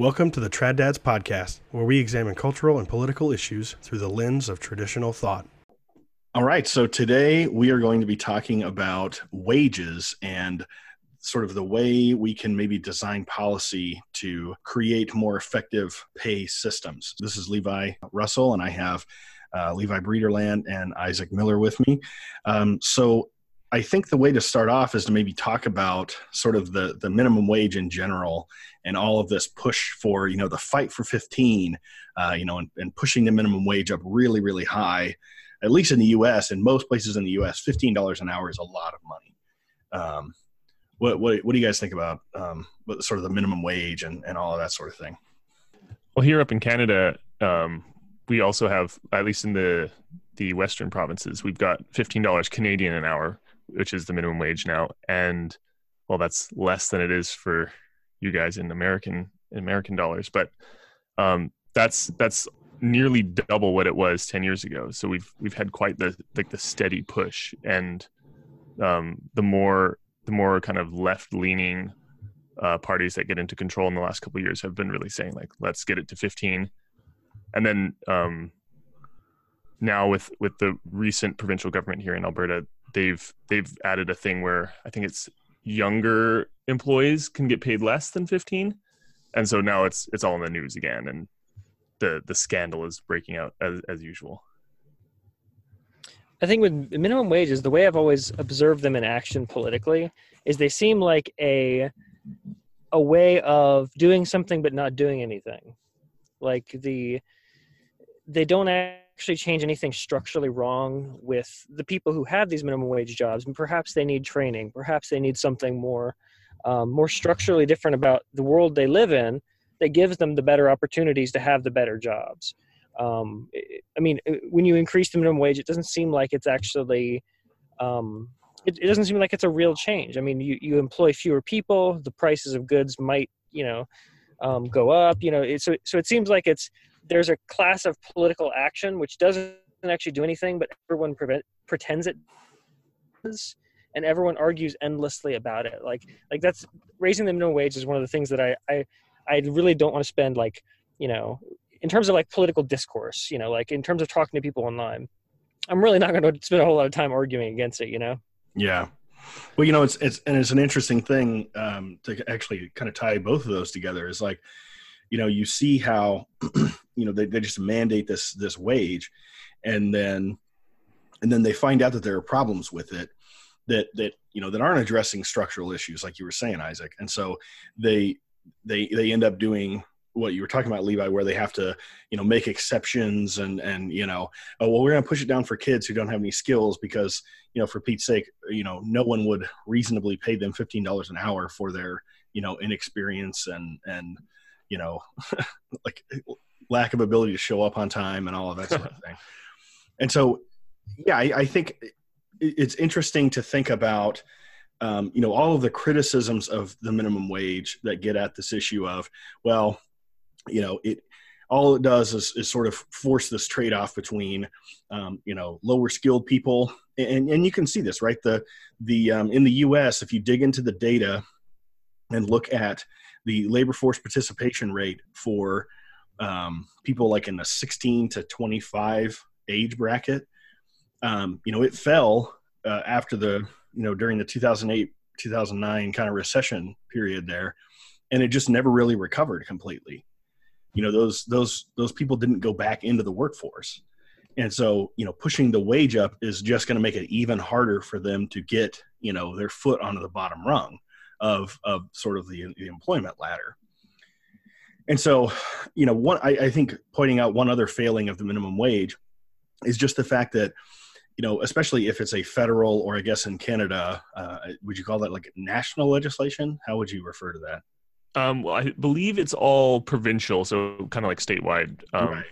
Welcome to the Trad Dads podcast, where we examine cultural and political issues through the lens of traditional thought. All right, so today we are going to be talking about wages and sort of the way we can maybe design policy to create more effective pay systems. This is Levi Russell, and I have uh, Levi Breederland and Isaac Miller with me. Um, so I think the way to start off is to maybe talk about sort of the the minimum wage in general and all of this push for you know the fight for 15, uh, you know, and, and pushing the minimum wage up really really high. At least in the U.S. and most places in the U.S., fifteen dollars an hour is a lot of money. Um, what, what what do you guys think about um, sort of the minimum wage and, and all of that sort of thing? Well, here up in Canada, um, we also have at least in the the western provinces, we've got fifteen dollars Canadian an hour which is the minimum wage now, and well, that's less than it is for you guys in American in American dollars, but um, that's that's nearly double what it was 10 years ago. So we've we've had quite the like the steady push. And um, the more the more kind of left leaning uh, parties that get into control in the last couple years have been really saying like let's get it to 15 and then um, now with with the recent provincial government here in Alberta they've they've added a thing where I think it's younger employees can get paid less than 15 and so now it's it's all in the news again and the the scandal is breaking out as, as usual. I think with minimum wages the way i've always observed them in action politically is they seem like a a way of doing something but not doing anything. Like the they don't actually change anything structurally wrong with the people who have these minimum wage jobs and perhaps they need training perhaps they need something more um, more structurally different about the world they live in that gives them the better opportunities to have the better jobs. Um, i mean when you increase the minimum wage it doesn't seem like it's actually um, it, it, doesn't seem like it's a real change. I mean you, you employ fewer people the prices of goods might you know um, go up you know it, so, so it seems like it's there's a class of political action which doesn't actually do anything, but everyone prevent, pretends it does, and everyone argues endlessly about it. Like like that's raising the minimum wage is one of the things that I I I really don't want to spend like you know in terms of like political discourse, you know, like in terms of talking to people online. I'm really not going to spend a whole lot of time arguing against it, you know. Yeah. Well, you know, it's it's and it's an interesting thing um, to actually kind of tie both of those together. Is like, you know, you see how you know they, they just mandate this this wage and then and then they find out that there are problems with it that that you know that aren't addressing structural issues like you were saying isaac. And so they they they end up doing what you were talking about levi where they have to you know make exceptions and and you know oh well we're going to push it down for kids who don't have any skills because you know for pete's sake you know no one would reasonably pay them $15 an hour for their you know inexperience and and you know like lack of ability to show up on time and all of that sort of thing. And so, yeah, I, I think it's interesting to think about, um, you know, all of the criticisms of the minimum wage that get at this issue of, well, you know, it all it does is, is sort of force this trade-off between, um, you know, lower skilled people, and and you can see this right. The the um, in the U.S. if you dig into the data and look at the labor force participation rate for um, people like in the 16 to 25 age bracket. Um, you know, it fell uh, after the, you know, during the 2008, 2009 kind of recession period there, and it just never really recovered completely. You know, those, those, those people didn't go back into the workforce. And so, you know, pushing the wage up is just going to make it even harder for them to get, you know, their foot onto the bottom rung of, of sort of the, the employment ladder. And so, you know, one I, I think pointing out one other failing of the minimum wage is just the fact that you know, especially if it's a federal or I guess in Canada, uh, would you call that like national legislation? How would you refer to that? Um, well, I believe it's all provincial, so kind of like statewide. Um, right.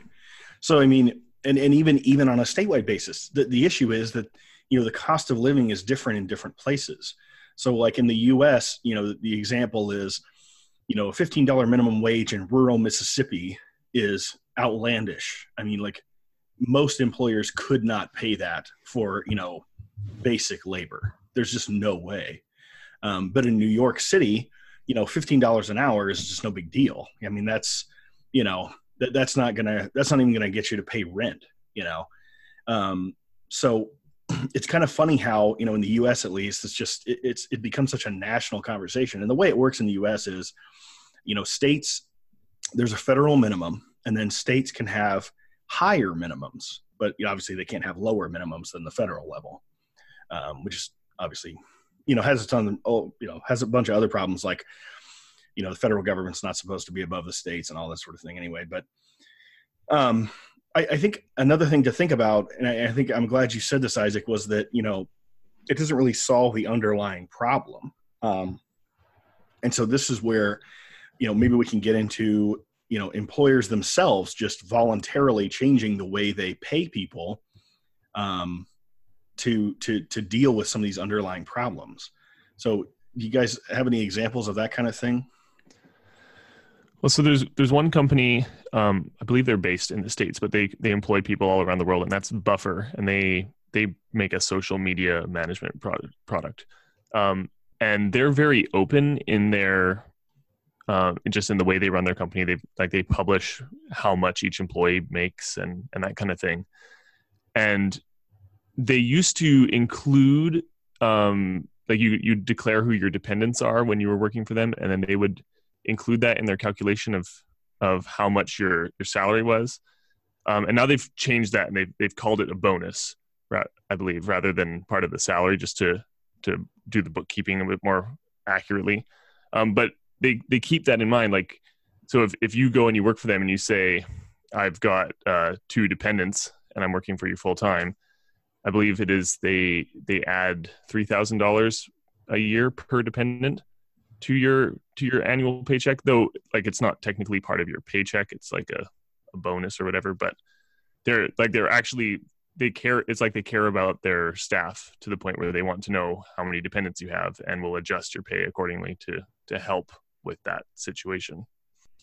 So I mean, and and even even on a statewide basis, the the issue is that you know the cost of living is different in different places. So like in the U.S., you know, the example is you know, a $15 minimum wage in rural Mississippi is outlandish. I mean, like most employers could not pay that for, you know, basic labor. There's just no way. Um, but in New York City, you know, fifteen dollars an hour is just no big deal. I mean, that's you know that that's not gonna that's not even gonna get you to pay rent. You know, um, so it's kind of funny how you know in the U.S. at least it's just it, it's it becomes such a national conversation. And the way it works in the U.S. is, you know, states there's a federal minimum, and then states can have higher minimums, but you know, obviously they can't have lower minimums than the federal level, um, which is obviously you know has a ton of oh you know has a bunch of other problems like you know the federal government's not supposed to be above the states and all that sort of thing anyway but um I, I think another thing to think about, and I, I think I'm glad you said this, Isaac, was that you know it doesn't really solve the underlying problem. Um, and so this is where you know maybe we can get into you know employers themselves just voluntarily changing the way they pay people um, to to to deal with some of these underlying problems. So, do you guys have any examples of that kind of thing? Well, so there's there's one company, um, I believe they're based in the states, but they they employ people all around the world, and that's Buffer, and they they make a social media management product product, um, and they're very open in their uh, just in the way they run their company. They like they publish how much each employee makes and and that kind of thing, and they used to include um, like you you declare who your dependents are when you were working for them, and then they would include that in their calculation of of how much your your salary was. Um, and now they've changed that and they've they've called it a bonus, I believe, rather than part of the salary, just to to do the bookkeeping a bit more accurately. Um, but they they keep that in mind. Like, so if if you go and you work for them and you say, I've got uh, two dependents and I'm working for you full time, I believe it is they they add three thousand dollars a year per dependent to your to your annual paycheck though like it's not technically part of your paycheck. It's like a, a bonus or whatever but they're like they're actually they care it's like they care about their staff to the point where they want to know how many dependents you have and will adjust your pay accordingly to to help with that situation.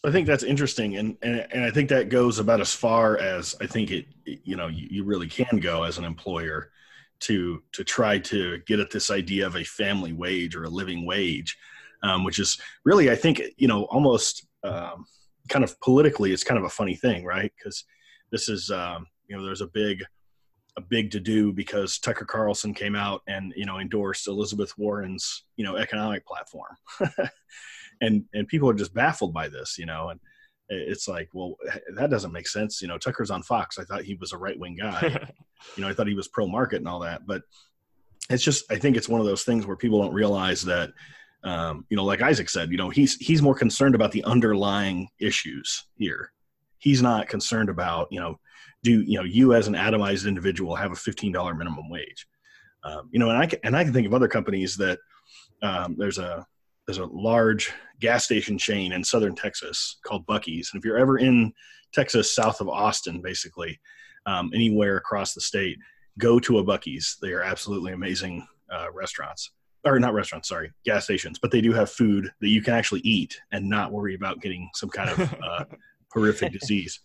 I think that's interesting and and, and i think that goes about as far as i think it you know you, you really can go as an employer to to try to get at this idea of a family wage or a living wage um, which is really, I think, you know, almost um, kind of politically, it's kind of a funny thing, right? Because this is, um, you know, there's a big, a big to do because Tucker Carlson came out and you know endorsed Elizabeth Warren's you know economic platform, and and people are just baffled by this, you know, and it's like, well, that doesn't make sense. You know, Tucker's on Fox. I thought he was a right wing guy. you know, I thought he was pro market and all that, but it's just I think it's one of those things where people don't realize that um, you know, like Isaac said, you know, he's he's more concerned about the underlying issues here. He's not concerned about, you know, do you know you as an atomized individual have a fifteen dollar minimum wage? Um, you know, and I can, and I can think of other companies that um, there's a there's a large gas station chain in southern Texas called Buc-ee's, and if you're ever in Texas, south of Austin, basically um, anywhere across the state, go to a Buc-ee's. They are absolutely amazing uh, restaurants or not restaurants, sorry, gas stations, but they do have food that you can actually eat and not worry about getting some kind of uh, horrific disease.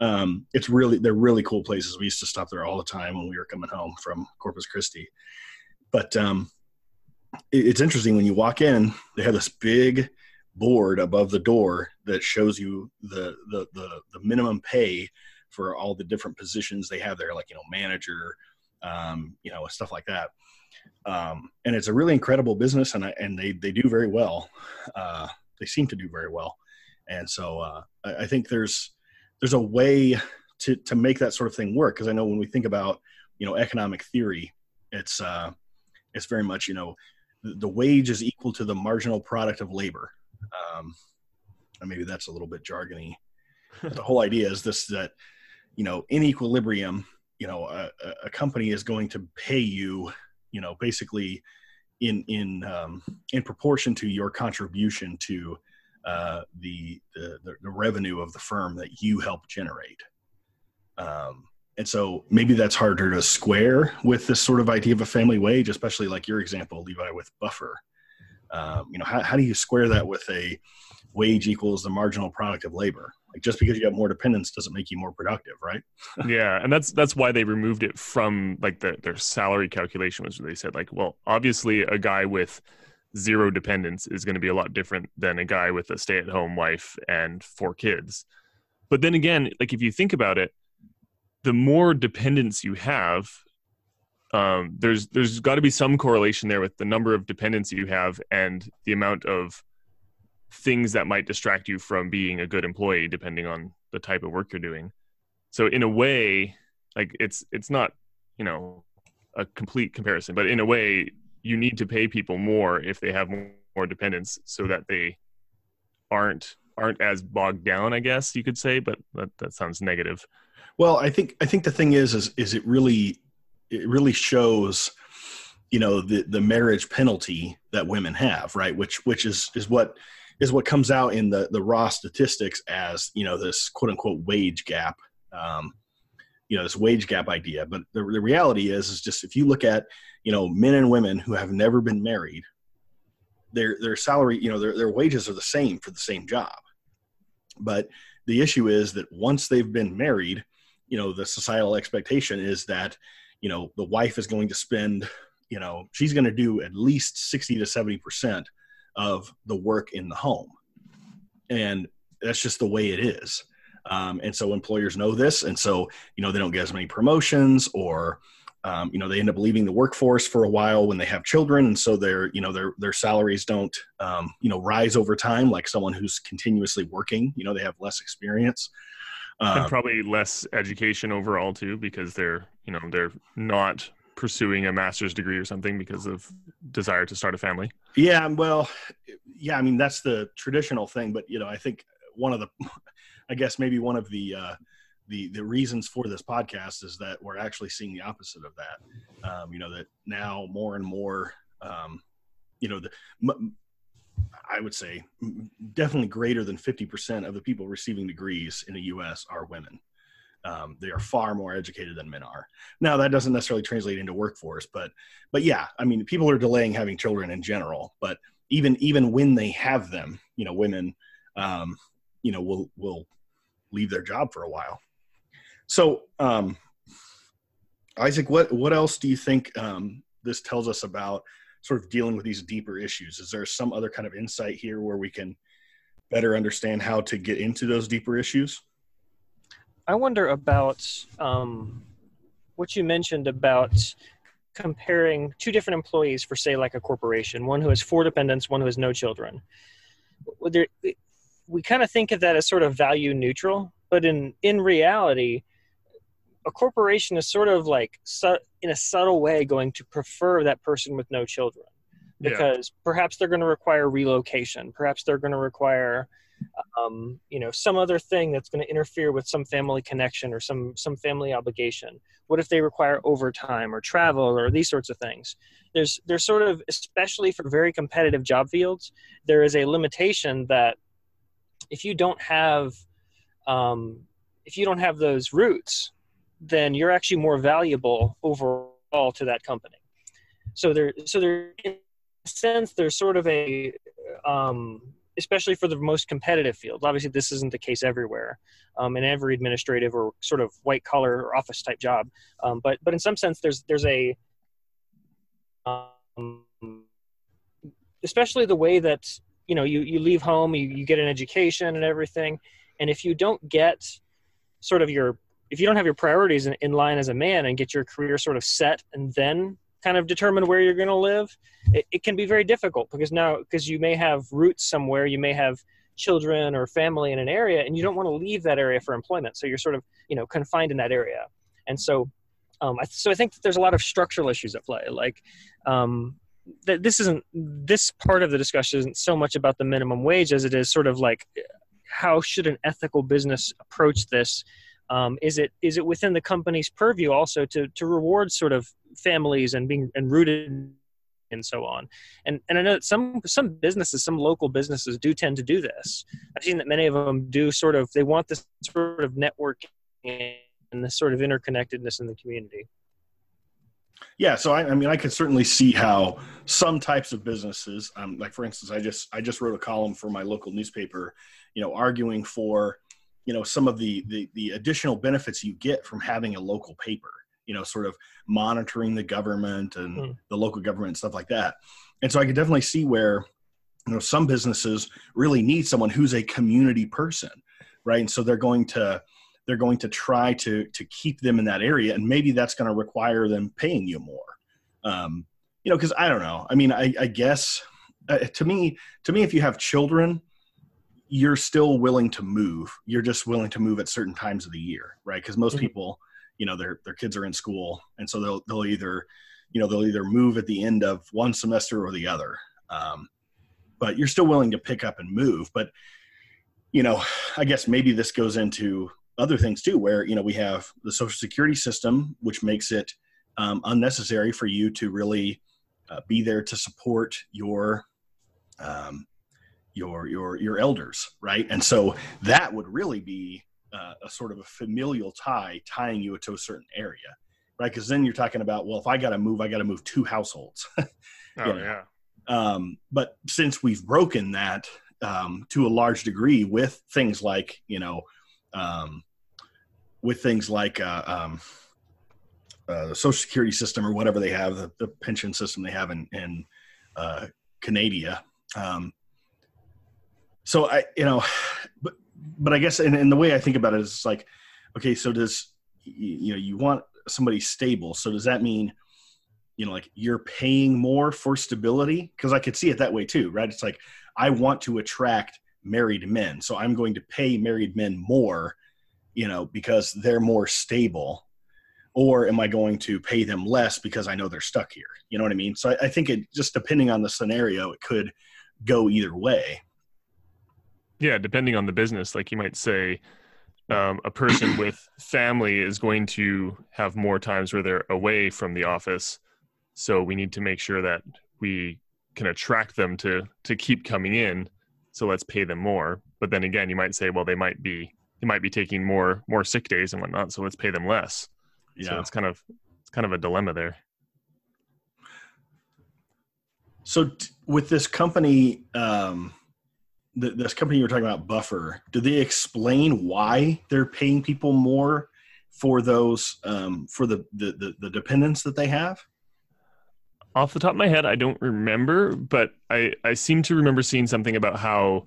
Um, it's really they're really cool places. We used to stop there all the time when we were coming home from Corpus Christi. But um, it, it's interesting when you walk in, they have this big board above the door that shows you the the the, the minimum pay for all the different positions they have there, like you know manager, um, you know stuff like that um, and it's a really incredible business, and I, and they they do very well. Uh, they seem to do very well, and so uh, I, I, think there's there's a way to to make that sort of thing work. Because I know when we think about you know economic theory, it's uh, it's very much you know the, the wage is equal to the marginal product of labor. Um, maybe that's a little bit jargony. the whole idea is this that you know in equilibrium, you know a, a company is going to pay you you know basically in in um, in proportion to your contribution to uh, the, the, the revenue of the firm that you help generate. Um, and so maybe that's harder to square with this sort of idea of a family wage, especially like your example, Levi, with buffer. Um, you know, how, how do you square that with a wage equals the marginal product of labor? Like just because you have more dependents doesn't make you more productive, right? yeah, and that's that's why they removed it from like the, their salary calculation was they said like, well, obviously a guy with zero dependents is going to be a lot different than a guy with a stay-at-home wife and four kids. But then again, like if you think about it, the more dependents you have, um, there's there's got to be some correlation there with the number of dependents you have and the amount of things that might distract you from being a good employee, depending on the type of work you're doing. So in a way, like it's it's not you know a complete comparison, but in a way, you need to pay people more if they have more dependents, so that they aren't aren't as bogged down. I guess you could say, but that that sounds negative. Well, I think I think the thing is is is it really it really shows you know the the marriage penalty that women have right which which is is what is what comes out in the the raw statistics as you know this quote unquote wage gap um, you know this wage gap idea. But the, the reality is is just if you look at you know men and women who have never been married their their salary you know their, their wages are the same for the same job. But the issue is that once they've been married you know the societal expectation is that you know the wife is going to spend you know she's going to do at least 60 to 70 percent of the work in the home. And that's just the way it is. Um, and so employers know this. And so you know they don't get as many promotions or um, you know they end up leaving the workforce for a while when they have children. And so their you know their their salaries don't um, you know rise over time like someone who's continuously working. You know they have less experience. And um, probably less education overall too because they're you know they're not pursuing a master's degree or something because of desire to start a family yeah well yeah i mean that's the traditional thing but you know i think one of the i guess maybe one of the uh the the reasons for this podcast is that we're actually seeing the opposite of that um you know that now more and more um you know the I would say definitely greater than 50% of the people receiving degrees in the US are women. Um, they are far more educated than men are. Now that doesn't necessarily translate into workforce, but but yeah, I mean, people are delaying having children in general. But even even when they have them, you know, women, um, you know, will will leave their job for a while. So, um, Isaac, what what else do you think um, this tells us about sort of dealing with these deeper issues? Is there some other kind of insight here where we can better understand how to get into those deeper issues? I wonder about um, what you mentioned about comparing two different employees for, say, like a corporation, one who has four dependents, one who has no children. There, we kind of think of that as sort of value neutral, but in in reality, a corporation is sort of like su- in a subtle way going to prefer that person with no children because yeah. perhaps they're going to require relocation perhaps they're going to require um, you know some other thing that's going to interfere with some family connection or some some family obligation what if they require overtime or travel or these sorts of things there's there's sort of especially for very competitive job fields there is a limitation that if you don't have um, if you don't have those roots then you're actually more valuable overall to that company. So there, so there, in a sense, there's sort of a, um, especially for the most competitive fields. Obviously, this isn't the case everywhere, um, in every administrative or sort of white collar or office type job. Um, but but in some sense, there's there's a, um, especially the way that you know you you leave home, you you get an education and everything, and if you don't get sort of your if you don't have your priorities in, in line as a man and get your career sort of set and then kind of determine where you're going to live it, it, can be very difficult because now because you may have roots somewhere you may have children or family in an area and you don't want to leave that area for employment. So you're sort of you know confined in that area. And so um, I, so i think there's a lot of structural issues at play. Like um, that this isn't this part of the discussion isn't so much about the minimum wage as it is sort of like how should an ethical business approach this um, is it is it within the company's purview also to to reward sort of families and being and rooted and so on? And and i know that some some businesses some local businesses do tend to do this. I've seen that many of them do sort of they want this sort of networking and this sort of interconnectedness in the community. Yeah so i, I mean i can certainly see how some types of businesses um, like for instance i just i just wrote a column for my local newspaper you know arguing for you know some of the, the the additional benefits you get from having a local paper you know sort of monitoring the government and mm. the local government and stuff like that and so I could definitely see where you know some businesses really need someone who's a community person, right? And so they're going to they're going to try to to keep them in that area, and maybe that's going to require them paying you more. Um, you know, because I don't know. I mean, I, I guess uh, to me, to me, if you have children, you're still willing to move. You're just willing to move at certain times of the year, right? Because most mm-hmm. people, you know, their their kids are in school, and so they'll they'll either, you know, they'll either move at the end of one semester or the other. Um, but you're still willing to pick up and move. But you know, I guess maybe this goes into other things too, where you know we have the social security system, which makes it um, unnecessary for you to really uh, be there to support your um, your your your elders, right? And so that would really be uh, a sort of a familial tie tying you to a certain area, right? Because then you're talking about, well, if I got to move, I got to move two households. oh know? yeah. Um, but since we've broken that um, to a large degree with things like you know, um, with things like uh, um, uh, the Social Security system or whatever they have, the, the pension system they have in in uh, Canada. Um, so I, you know, but but I guess and, and the way I think about it is like, okay, so does you know you want somebody stable? So does that mean you know like you're paying more for stability? Because I could see it that way too, right? It's like I want to attract married men, so I'm going to pay married men more, you know, because they're more stable. Or am I going to pay them less because I know they're stuck here? You know what I mean? So I, I think it just depending on the scenario, it could go either way yeah depending on the business like you might say um, a person with family is going to have more times where they're away from the office. So we need to make sure that we can attract them to to keep coming in. So let's pay them more. But then again you might say well they might be they might be taking more more sick days and whatnot so let's pay them less. Yeah. so it's kind of it's kind of a dilemma there. So t- with this company um the, this company you were talking about, Buffer, do they explain why they're paying people more for those um, for the, the, the the dependents that they have? Off the top of my head, I don't remember, but I I seem to remember seeing something about how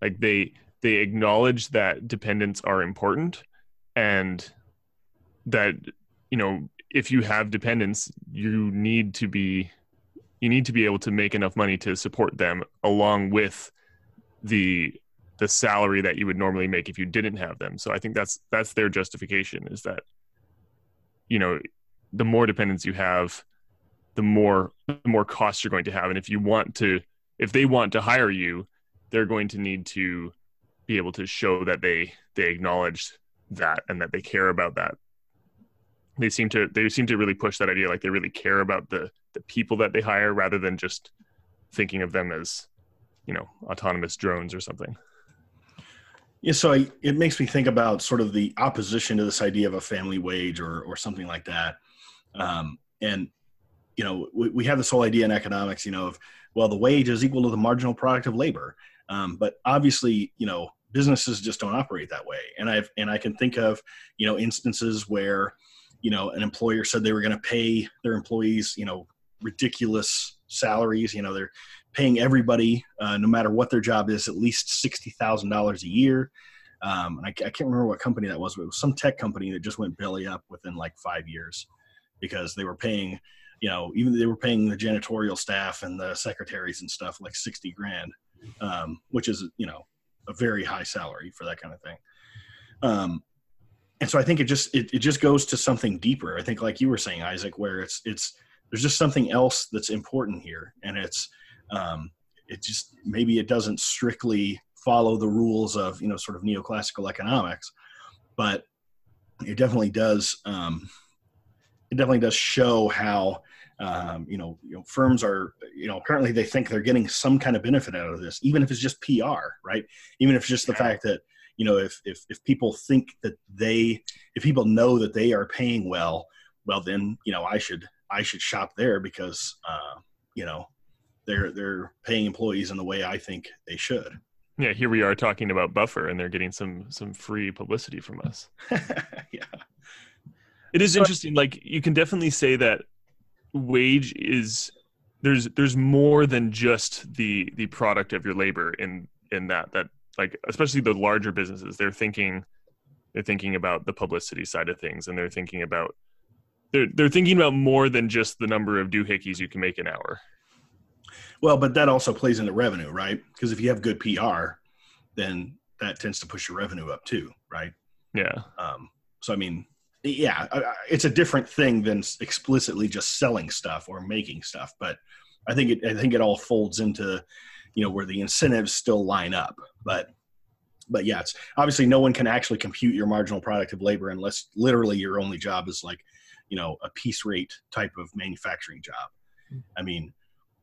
like they they acknowledge that dependents are important and that you know if you have dependents you need to be you need to be able to make enough money to support them along with the the salary that you would normally make if you didn't have them. So I think that's that's their justification is that you know the more dependents you have, the more the more costs you're going to have, and if you want to if they want to hire you, they're going to need to be able to show that they they acknowledge that and that they care about that. They seem to they seem to really push that idea like they really care about the the people that they hire rather than just thinking of them as you know autonomous drones or something. Yeah so I, it makes me think about sort of the opposition to this idea of a family wage or or something like that. Um, and you know we, we have this whole idea in economics you know of well the wage is equal to the marginal product of labor. Um, but obviously you know businesses just don't operate that way. And i've and i can think of you know instances where you know an employer said they were going to pay their employees you know ridiculous salaries you know they're paying everybody, uh, no matter what their job is, at least sixty thousand dollars a year. Um, and I, I, can't remember what company that was, but it was some tech company that just went belly up within like five years because they were paying, you know, even they were paying the janitorial staff and the secretaries and stuff like sixty grand, um, which is you know a very high salary for that kind of thing. Um, and so I think it just it, it just goes to something deeper. I think like you were saying, Isaac, where it's it's there's just something else that's important here, and it's um, it just maybe it doesn't strictly follow the rules of you know sort of neoclassical economics, but it definitely does. Um, it definitely does show how um, you know, you know, firms are, you know, apparently they think they're getting some kind of benefit out of this, even if it's just PR, right? Even if it's just the fact that, you know, if if if people think that they, if people know that they are paying well, well, then you know, I should I should shop there because, uh, you know, they're they're paying employees in the way I think they should. Yeah, here we are talking about Buffer, and they're getting some some free publicity from us. yeah, it is interesting. Like you can definitely say that wage is there's there's more than just the the product of your labor in in that that like especially the larger businesses they're thinking they're thinking about the publicity side of things and they're thinking about they're they're thinking about more than just the number of doohickeys you can make an hour Well, but that also plays into revenue, right? Because if you have good PR, then that tends to push your revenue up too, right? yeah Um, so I mean, yeah, I- I- it's a different thing than explicitly just selling stuff or making stuff. But I think it, I think it all folds into, you know, where the incentives still line up. But, but yeah, it's obviously no one can actually compute your marginal product of labor unless literally your only job is like, you know, a piece rate type of manufacturing job. I mean,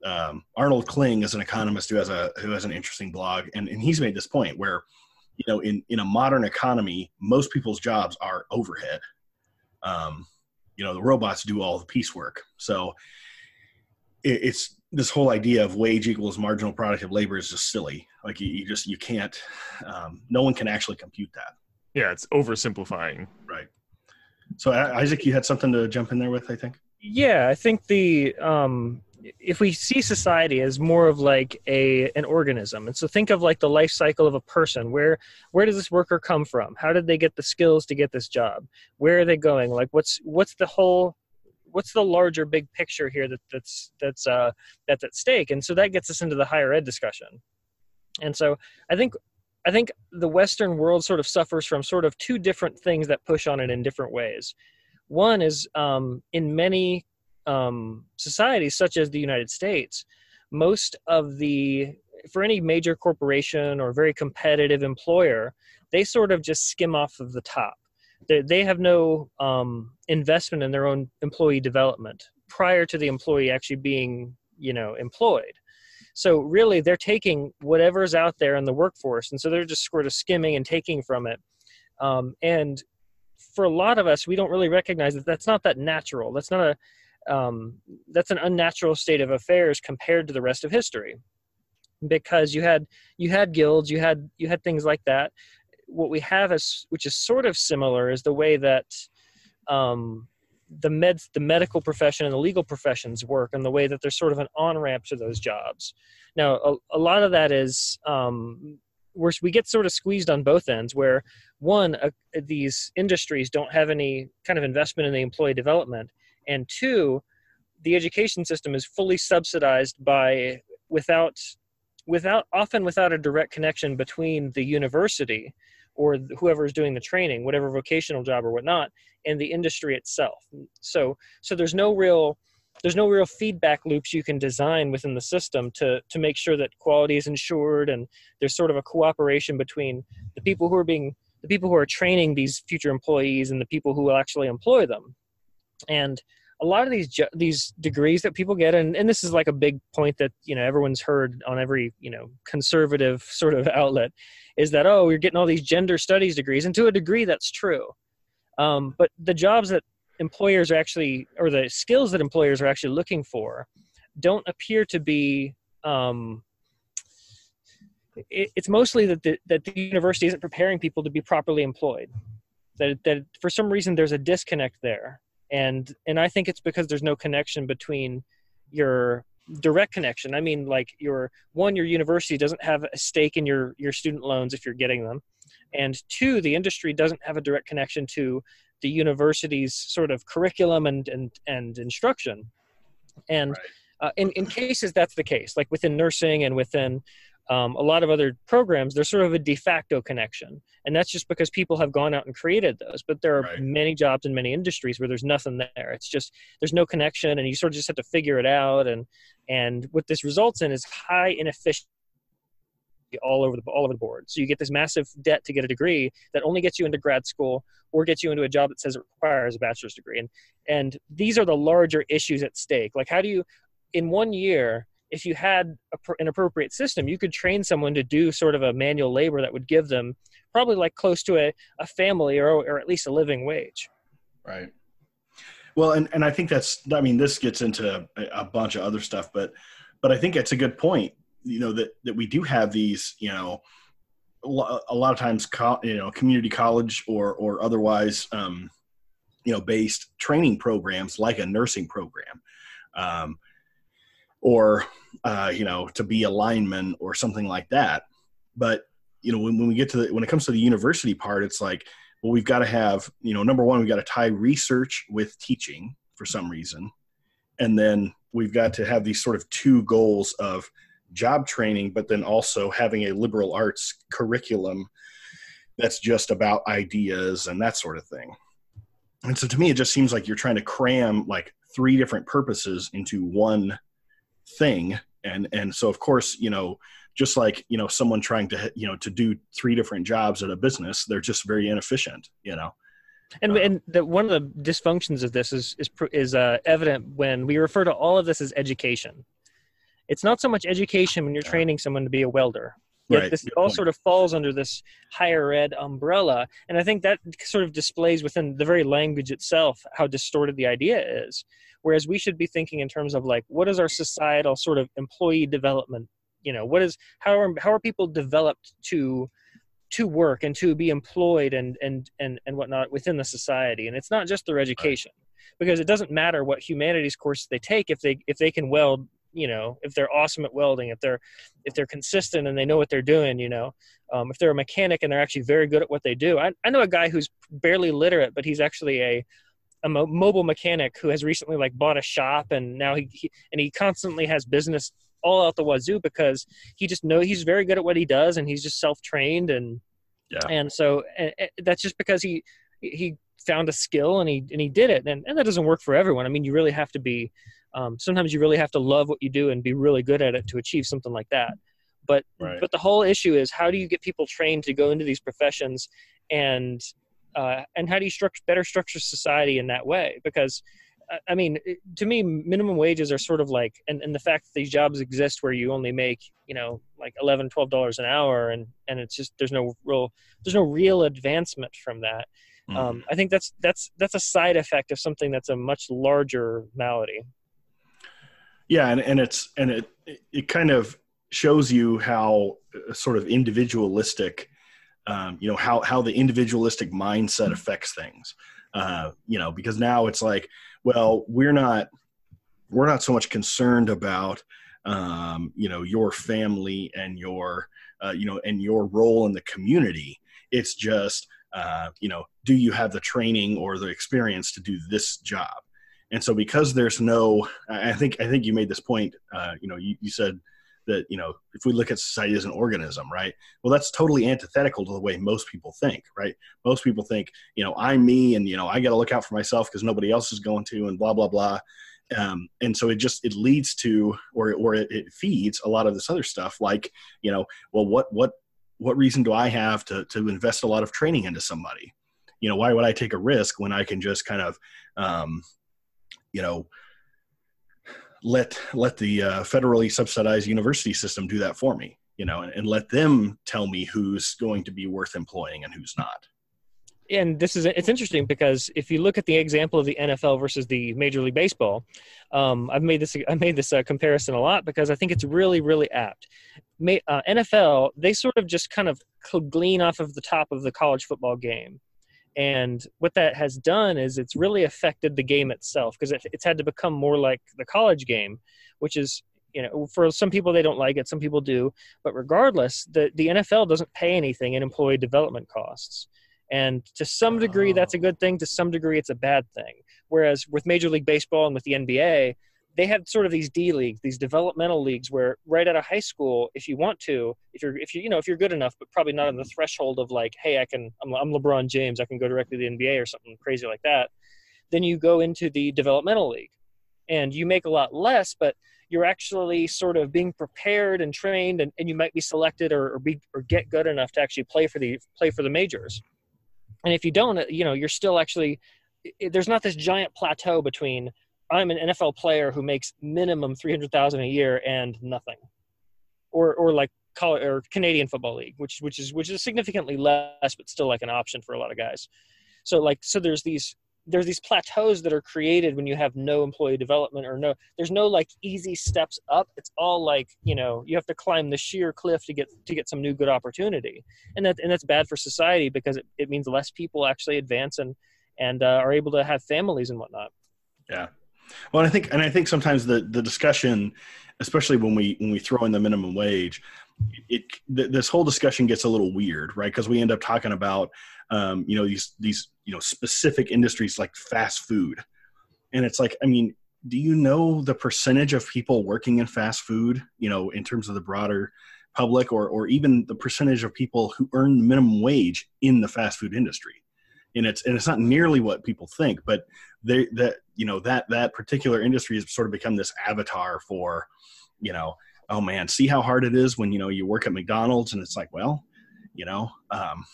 um, Arnold Kling is an economist who has a who has an interesting blog, and, and he's made this point where you know in in a modern economy most people's jobs are overhead. Um you know the robots do all the piecework. So it, it's this whole idea of wage equals marginal product of labor is just silly. Like you, you just you can't um, no one can actually compute that. Yeah it's oversimplifying. Right. So isaac you had something to jump in there with i think? Yeah, I think the um, if we see society as more of like a an organism, and so think of like the life cycle of a person. Where where does this worker come from? How did they get the skills to get this job? Where are they going? Like what's what's the whole what's the larger big picture here that that's that's uh that's at stake? And so that gets us into the higher ed discussion. And so I think I think the Western world sort of suffers from sort of two different things that push on it in different ways. One is um, in many um, societies, such as the United States, most of the for any major corporation or very competitive employer, they sort of just skim off of the top. They, they have no um, investment in their own employee development prior to the employee actually being, you know, employed. So really, they're taking whatever's out there in the workforce, and so they're just sort of skimming and taking from it. Um, and for a lot of us, we don't really recognize that that's not that natural. That's not a um, that's an unnatural state of affairs compared to the rest of history, because you had you had guilds, you had you had things like that. What we have is, which is sort of similar, is the way that um, the meds, the medical profession and the legal professions work, and the way that there's sort of an on ramp to those jobs. Now, a, a lot of that is um, we get sort of squeezed on both ends, where one, uh, these industries don't have any kind of investment in the employee development, and two, the education system is fully subsidized by without without often without a direct connection between the university or whoever is doing the training, whatever vocational job or whatnot, and the industry itself. So so there's no real there's no real feedback loops you can design within the system to to make sure that quality is ensured and there's sort of a cooperation between the people who are being the people who are training these future employees and the people who will actually employ them and a lot of these these degrees that people get and, and this is like a big point that you know everyone's heard on every you know conservative sort of outlet is that oh you're getting all these gender studies degrees and to a degree that's true. Um, but the jobs that employers are actually or the skills that employers are actually looking for don't appear to be um, it, it's mostly that the, that the university isn't preparing people to be properly employed. That, that for some reason there's a disconnect there and and i think it's because there's no connection between your direct connection. I mean like your one your university doesn't have a stake in your your student loans if you're getting them. And two the industry doesn't have a direct connection to the university's sort of curriculum and and, and instruction. And Right. uh, in, in cases that's the case like within nursing and within um, a lot of other programs, they're sort of a de facto connection. And that's just because people have gone out and created those. But there are Right. many jobs in many industries where there's nothing there. It's just there's no connection and you sort of just have to figure it out. And and what this results in is high inefficiency all over the all over the board. So you get this massive debt to get a degree that only gets you into grad school or gets you into a job that says it requires a bachelor's degree. And and these are the larger issues at stake. Like how do you in one year if you had an appropriate system you could train someone to do sort of a manual labor that would give them probably like close to a, a family or, or at least a living wage Right. Well, and, and I think that's, I mean, this gets into a, a bunch of other stuff, but, but I think it's a good point, you know, that, that we do have these, you know, a a lot of times, co- you know, community college or, or otherwise, um, you know, based training programs like a nursing program. Um, or uh, you know to be a lineman or something like that. But you know when, when we get to the when it comes to the university part it's like well we've got to have you know number one we've got to tie research with teaching for some reason. And then we've got to have these sort of two goals of job training but then also having a liberal arts curriculum that's just about ideas and that sort of thing. And so to me it just seems like you're trying to cram like three different purposes into one thing and and so of course you know just like you know someone trying to you know to do three different jobs at a business they're just very inefficient you know and Uh, and the, one of the dysfunctions of this is is is uh, evident when we refer to all of this as education. It's not so much education when you're training someone to be a welder. Yet Right, this good all point. sort of falls under this higher ed umbrella, and I think that sort of displays within the very language itself how distorted the idea is. Whereas we should be thinking in terms of like, what is our societal sort of employee development? You know, what is how are how are people developed to to work and to be employed and and and and whatnot within the society? And it's not just their education because it doesn't matter what humanities course they take if they if they can weld you know if they're awesome at welding if they're if they're consistent and they know what they're doing you know um, if they're a mechanic and they're actually very good at what they do. I, I know a guy who's barely literate but he's actually a a mo- mobile mechanic who has recently like bought a shop and now he, he and he constantly has business all out the wazoo because he just know he's very good at what he does and he's just self-trained and Yeah. and so and, and that's just because he he found a skill and he and he did it and, and that doesn't work for everyone i mean you really have to be um, sometimes you really have to love what you do and be really good at it to achieve something like that but Right. but the whole issue is how do you get people trained to go into these professions and uh, and how do you structure better structure society in that way because I- I mean, to me, minimum wages are sort of like, and, and the fact that these jobs exist where you only make, you know, like 11 12 dollars an hour, and and it's just there's no real there's no real advancement from that. Mhm. Um, I think that's that's that's a side effect of something that's a much larger malady. yeah and, and it's and it it kind of shows you how uh, sort of individualistic um, you know how how the individualistic mindset affects things. Uh, you know because now it's like well we're not we're not so much concerned about um, you know your family and your uh, you know and your role in the community. It's just uh, you know do you have the training or the experience to do this job? And so because there's no i I think i think you made this point uh, you know you, you said that you know if we look at society as an organism right? Well that's totally antithetical to the way most people think right? Most people think you know i'm me and you know i got to look out for myself because nobody else is going to and blah blah blah. Um, and so it just it leads to or or it, it feeds a lot of this other stuff like you know well what what what reason do i have to to invest a lot of training into somebody? You know why would i take a risk when i can just kind of um, you know let let the uh, federally subsidized university system do that for me you know and, and let them tell me who's going to be worth employing and who's not and this is it's interesting because if you look at the example of the NFL versus the Major League Baseball, um, I've made this I made this uh, comparison a lot because I think it's really really apt. May, uh, NFL they sort of just kind of glean off of the top of the college football game, and what that has done is it's really affected the game itself because it, it's had to become more like the college game, which is you know for some people they don't like it some people do but regardless the, the nfl doesn't pay anything in employee development costs and to some degree, that's a oh. good thing. To some degree, it's a bad thing. Whereas with Major League Baseball and with the NBA, they have sort of these D leagues, these developmental leagues, where right out of high school, if you want to, if you're if you you know if you're good enough, but probably not on the threshold of like, hey, I can I'm, I'm LeBron James, I can go directly to the NBA or something crazy like that, then you go into the developmental league, and you make a lot less, but you're actually sort of being prepared and trained, and, and you might be selected or, or be or get good enough to actually play for the play for the majors. And if you don't you know you're still actually there's not this giant plateau between i'm an nfl player who makes minimum 300000 a year and nothing. Or or like college or canadian football league which which is which is significantly less but still like an option for a lot of guys. So like so there's these there's these plateaus that are created when you have no employee development or no there's no like easy steps up. It's all like you know you have to climb the sheer cliff to get to get some new good opportunity. And that and that's bad for society because it, it means less people actually advance and and uh, are able to have families and whatnot. Yeah. Well, I think, and I think sometimes the the discussion, especially when we when we throw in the minimum wage, it th- this whole discussion gets a little weird, right? Because we end up talking about, um, you know, these these you know specific industries like fast food, and it's like, I mean, do you know the percentage of people working in fast food? You know, in terms of the broader public, or or even the percentage of people who earn minimum wage in the fast food industry? And it's and it's not nearly what people think, but they that you know that that particular industry has sort of become this avatar for, you know, oh man, see how hard it is when you know you work at McDonald's and it's like, well, you know, um,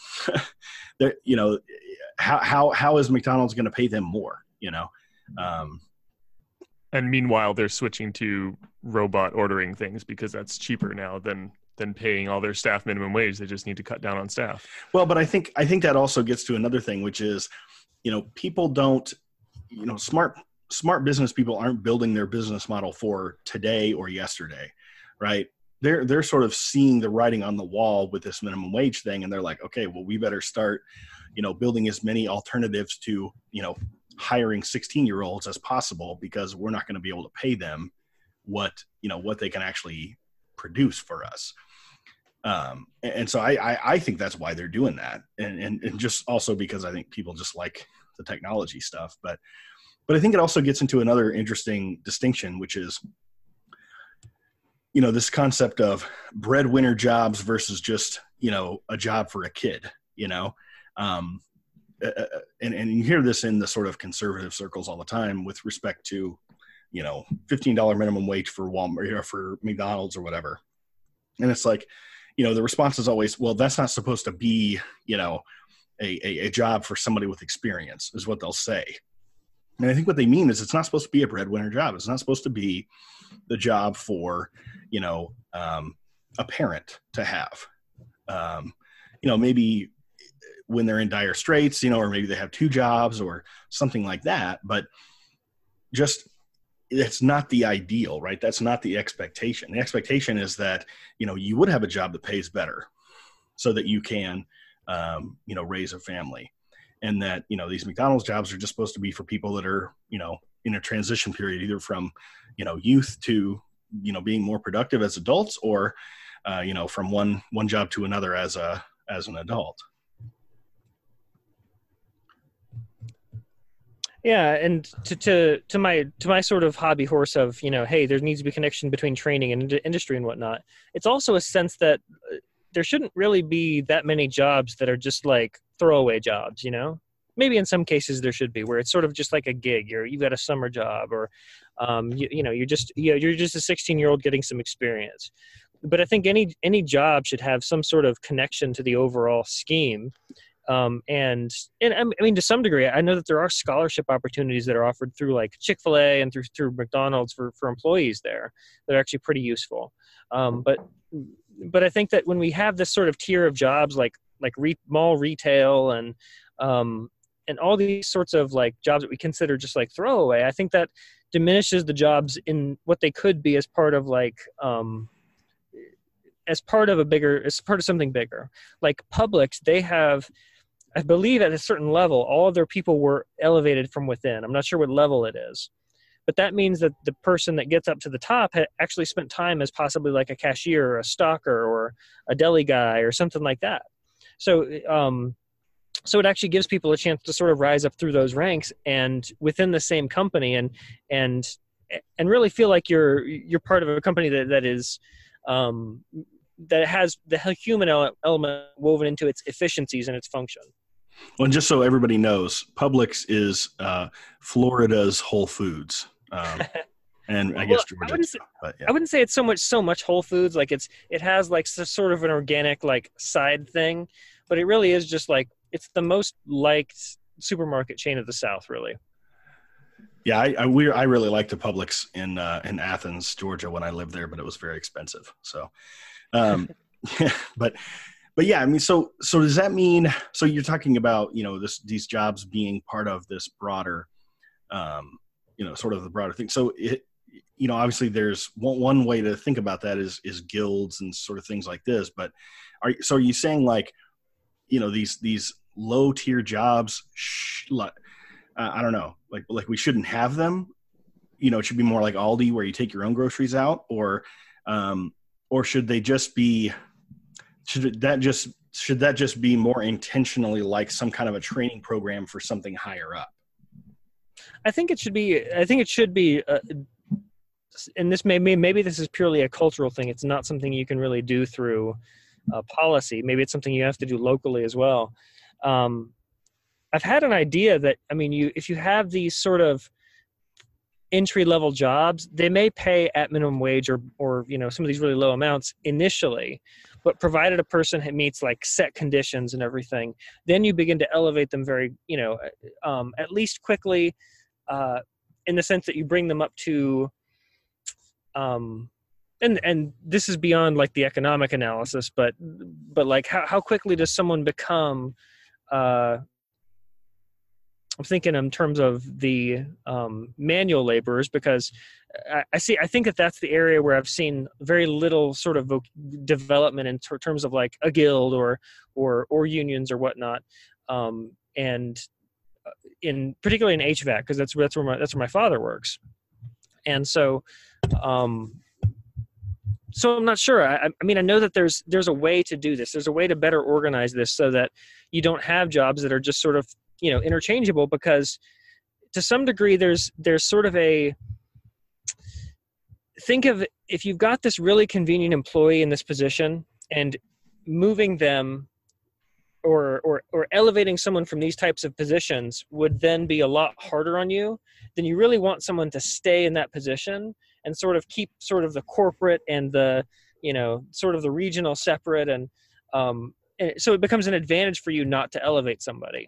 you know, how how how is McDonald's going to pay them more? You know, um, and meanwhile they're switching to robot ordering things because that's cheaper now than than paying all their staff minimum wage. They just need to cut down on staff. Well, but I think I think that also gets to another thing, which is, you know, people don't, you know, smart smart business people aren't building their business model for today or yesterday right? They're they're sort of seeing the writing on the wall with this minimum wage thing, and they're like, okay, well, we better start, you know, building as many alternatives to, you know, hiring 16 year olds as possible because we're not going to be able to pay them what you know what they can actually produce for us um, and, so I, I, I think that's why they're doing that and, and and just also because i think people just like the technology stuff but but i think it also gets into another interesting distinction which is you know this concept of breadwinner jobs versus just you know a job for a kid you know? Um, uh, uh, and and you hear this in the sort of conservative circles all the time with respect to you know $15 minimum wage for Walmart or for McDonald's or whatever. And it's like you know the response is always well that's not supposed to be you know a, a, a job for somebody with experience is what they'll say and I think what they mean is it's not supposed to be a breadwinner job. It's not supposed to be the job for, you know, um, a parent to have. Um, you know, maybe when they're in dire straits, you know, or maybe they have two jobs or something like that. But just it's not the ideal, right? That's not the expectation. The expectation is that you know you would have a job that pays better, so that you can, um, you know, raise a family and that you know these McDonald's jobs are just supposed to be for people that are you know in a transition period, either from you know youth to you know being more productive as adults, or uh, you know from one one job to another as a as an adult. Yeah, and to, to to my to my sort of hobby horse of you know, hey, there needs to be connection between training and industry and whatnot. It's also a sense that uh, there shouldn't really be that many jobs that are just like throwaway jobs, you know? Maybe in some cases there should be where it's sort of just like a gig. You're you've got a summer job, or um, you, you know you're just you know, you're just a 16 year old getting some experience. But I think any any job should have some sort of connection to the overall scheme. Um, and and I mean to some degree, I know that there are scholarship opportunities that are offered through like Chick Fil A and through through McDonald's for for employees there that are actually pretty useful. Um, but but I think that when we have this sort of tier of jobs like like re- mall retail and um, and all these sorts of like jobs that we consider just like throwaway, I think that diminishes the jobs in what they could be as part of like um, as part of a bigger as part of something bigger. Like Publix, they have I believe at a certain level, all of their people were elevated from within. I'm not sure what level it is but that means that the person that gets up to the top actually spent time as possibly like a cashier or a stocker or a deli guy or something like that so um, so it actually gives people a chance to sort of rise up through those ranks and within the same company and and and really feel like you're you're part of a company that that is um, that has the human element woven into its efficiencies and its function. Well, and just so everybody knows, Publix is uh, Florida's Whole Foods. Um, and I guess Georgia. I wouldn't, say, but, yeah. I wouldn't say it's so much so much Whole Foods. Like it's it has like sort of an organic like side thing, but it really is just like it's the most liked supermarket chain of the South, really. Yeah, I I, we, I really liked the Publix in uh, in Athens, Georgia, when I lived there, but it was very expensive. So, um, yeah, but but yeah, I mean, so so does that mean? So you're talking about you know this these jobs being part of this broader um, you know sort of the broader thing. So it you know obviously there's one, one way to think about that is is guilds and sort of things like this but are so are you saying like you know these these low tier jobs sh- uh, i don't know like like we shouldn't have them? You know it should be more like aldi where you take your own groceries out or um, or should they just be should that just should that just be more intentionally like some kind of a training program for something higher up I think it should be. I think it should be. Uh, and this may, may maybe this is purely a cultural thing. It's not something you can really do through uh, policy. Maybe it's something you have to do locally as well. Um, I've had an idea that I mean, you if you have these sort of entry level jobs, they may pay at minimum wage or or you know some of these really low amounts initially, but provided a person meets like set conditions and everything, then you begin to elevate them very you know um, at least quickly, uh, in the sense that you bring them up to. Um, and and this is beyond like the economic analysis, but but like how how quickly does someone become uh, I'm thinking in terms of the um, manual laborers because I, I, see I think that that's the area where I've seen very little sort of development in ter- terms of like a guild or or or unions or whatnot, um, and in particularly in HVAC because that's that's where my that's where my father works, and so. Um, so I'm not sure. I, I mean, I know that there's there's a way to do this. There's a way to better organize this so that you don't have jobs that are just sort of you know interchangeable because to some degree there's there's sort of a think of if you've got this really convenient employee in this position and moving them or or or elevating someone from these types of positions would then be a lot harder on you then you really want someone to stay in that position and sort of keep sort of the corporate and the you know sort of the regional separate and um and so it becomes an advantage for you not to elevate somebody.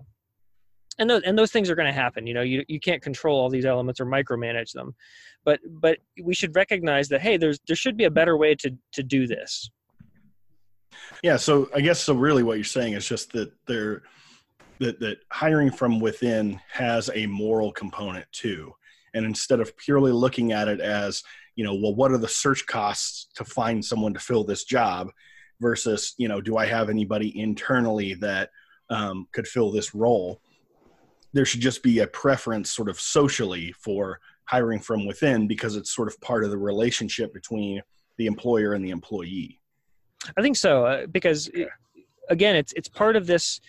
And those and those things are going to happen you know you, you can't control all these elements or micromanage them. But but we should recognize that hey there's there should be a better way to to do this yeah so i guess so really what you're saying is just that there that that hiring from within has a moral component too. And instead of purely looking at it as you know well what are the search costs to find someone to fill this job versus you know do i have anybody internally that um, could fill this role? There should just be a preference sort of socially for hiring from within because it's sort of part of the relationship between the employer and the employee i think so uh, because it, again it's it's part of this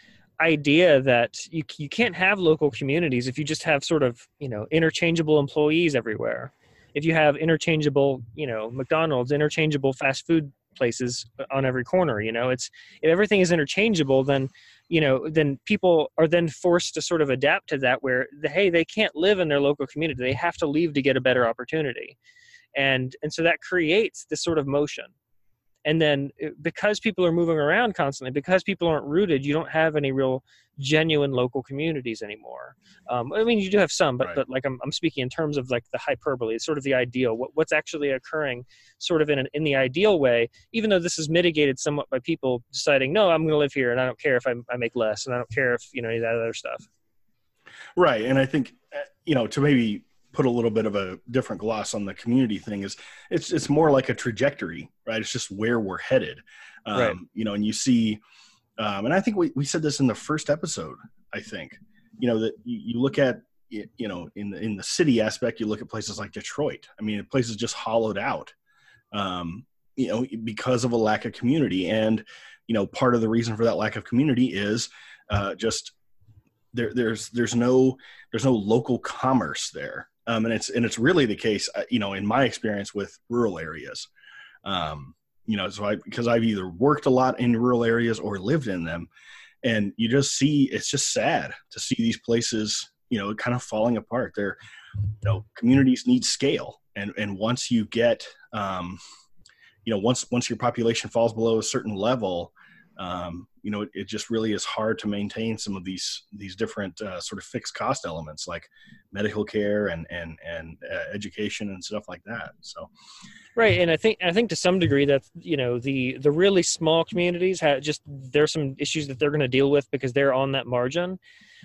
idea that you you can't have local communities if you just have sort of you know interchangeable employees everywhere. If you have interchangeable you know mcdonald's interchangeable fast food places on every corner you know it's if everything is interchangeable then you know then people are then forced to sort of adapt to that where the, hey they can't live in their local community. They have to leave to get a better opportunity. And and so that creates this sort of motion and then uh, because people are moving around constantly because people aren't rooted you don't have any real genuine local communities anymore um, i mean you do have some but, right. but like I'm, I'm speaking in terms of like the hyperbole it's sort of the ideal what, what's actually occurring sort of in an, in the ideal way even though this is mitigated somewhat by people deciding no i'm going to live here and i don't care if I, I make less and i don't care if you know any of that other stuff right and i think uh, you know to maybe put a little bit of a different gloss on the community thing is it's it's more like a trajectory right? It's just where we're headed. Um, right. you know and you see um, and i think we, we said this in the first episode i think you know that you, you look at you know in the in the city aspect you look at places like detroit. I mean places just hollowed out um, you know because of a lack of community. And you know part of the reason for that lack of community is uh, just there, there's there's no there's no local commerce there um, and it's and it's really the case, uh, you know, in my experience with rural areas. Um, you know, so I because I've either worked a lot in rural areas or lived in them, and you just see it's just sad to see these places, you know, kind of falling apart. They're, you know, communities need scale, and and once you get, um, you know, once once your population falls below a certain level, um, you know, it, it, just really is hard to maintain some of these these different uh, sort of fixed cost elements like medical care and and and uh, education and stuff like that. So, right, and I think I think to some degree that you know the the really small communities have just there's some issues that they're going to deal with because they're on that margin.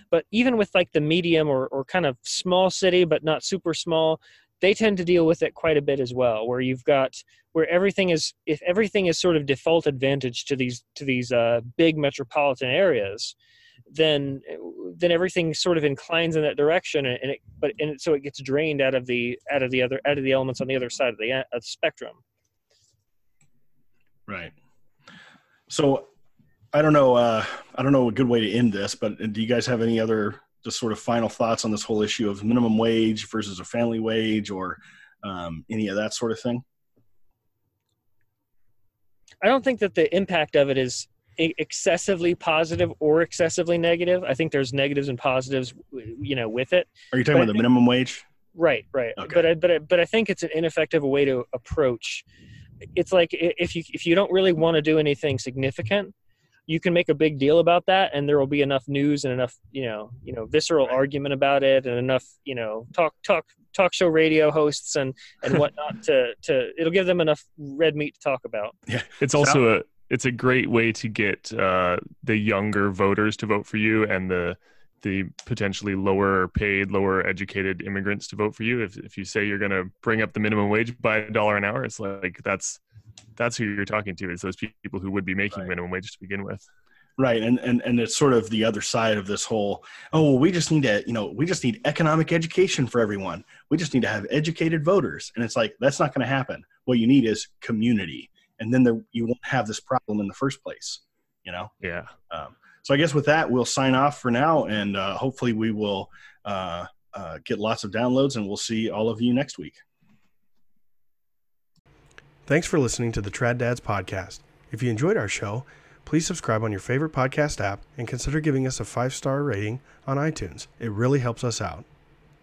But even with like the medium or, or kind of small city, but not super small, they tend to deal with it quite a bit as well where you've got where everything is if everything is sort of default advantage to these to these uh, big metropolitan areas then then everything sort of inclines in that direction, and it but and so it gets drained out of the out of the other out of the elements on the other side of the, uh, of the spectrum. Right. So I don't know. Uh, I don't know a good way to end this, but do you guys have any other just sort of final thoughts on this whole issue of minimum wage versus a family wage, or um, any of that sort of thing? I don't think that the impact of it is excessively positive or excessively negative. I think there's negatives and positives, you know, with it. Are you talking but about the minimum wage? Right, right. Okay. But I, but I, but I think it's an ineffective way to approach. It's like if you if you don't really want to do anything significant, you can make a big deal about that, and there will be enough news and enough you know you know visceral right. argument about it, and enough you know talk talk talk show radio hosts and and whatnot to to it'll give them enough red meat to talk about. Yeah, it's also a it's a great way to get uh, the younger voters to vote for you and the the potentially lower paid, lower educated immigrants to vote for you. If if you say you're going to bring up the minimum wage by a dollar an hour, it's like that's that's who you're talking to. Is those people who would be making right. minimum wage to begin with. Right, and and and it's sort of the other side of this whole. Oh, well, we just need to, you know, we just need economic education for everyone. We just need to have educated voters, and it's like that's not going to happen. What you need is community, and then there, you won't have this problem in the first place. You know. Yeah. Um, so I guess with that, we'll sign off for now, and uh, hopefully we will uh, uh, get lots of downloads, and we'll see all of you next week. Thanks for listening to the Trad Dads podcast. If you enjoyed our show, please subscribe on your favorite podcast app and consider giving us a five star rating on iTunes. It really helps us out.